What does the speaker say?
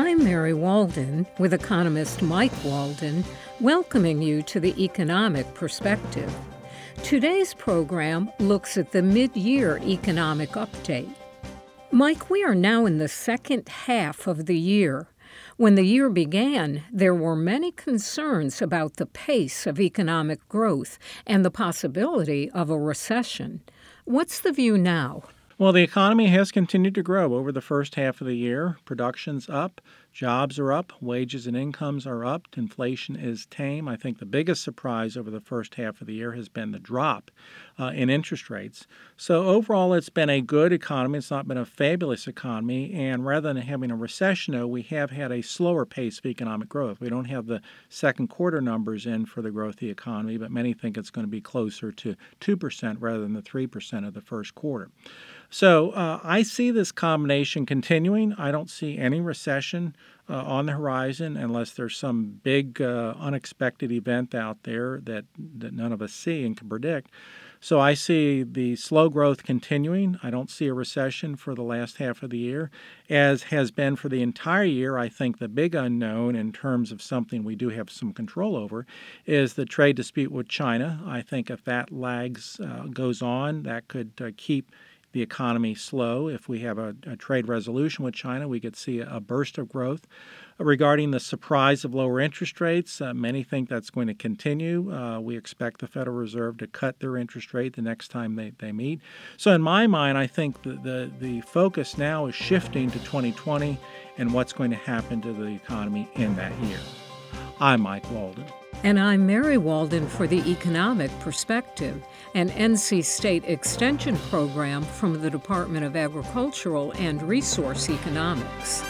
I'm Mary Walden with economist Mike Walden, welcoming you to the Economic Perspective. Today's program looks at the mid year economic update. Mike, we are now in the second half of the year. When the year began, there were many concerns about the pace of economic growth and the possibility of a recession. What's the view now? Well, the economy has continued to grow over the first half of the year. Production's up, jobs are up, wages and incomes are up, inflation is tame. I think the biggest surprise over the first half of the year has been the drop uh, in interest rates. So, overall, it's been a good economy. It's not been a fabulous economy. And rather than having a recession, though, we have had a slower pace of economic growth. We don't have the second quarter numbers in for the growth of the economy, but many think it's going to be closer to 2% rather than the 3% of the first quarter. So uh, I see this combination continuing. I don't see any recession uh, on the horizon unless there's some big uh, unexpected event out there that, that none of us see and can predict. So I see the slow growth continuing. I don't see a recession for the last half of the year, as has been for the entire year. I think the big unknown in terms of something we do have some control over is the trade dispute with China. I think if that lags uh, goes on, that could uh, keep the economy slow. If we have a, a trade resolution with China, we could see a, a burst of growth. regarding the surprise of lower interest rates, uh, many think that's going to continue. Uh, we expect the Federal Reserve to cut their interest rate the next time they, they meet. So, in my mind, I think the, the, the focus now is shifting to 2020 and what's going to happen to the economy in that year. I'm Mike Walden. And I'm Mary Walden for the Economic Perspective, an NC State Extension program from the Department of Agricultural and Resource Economics.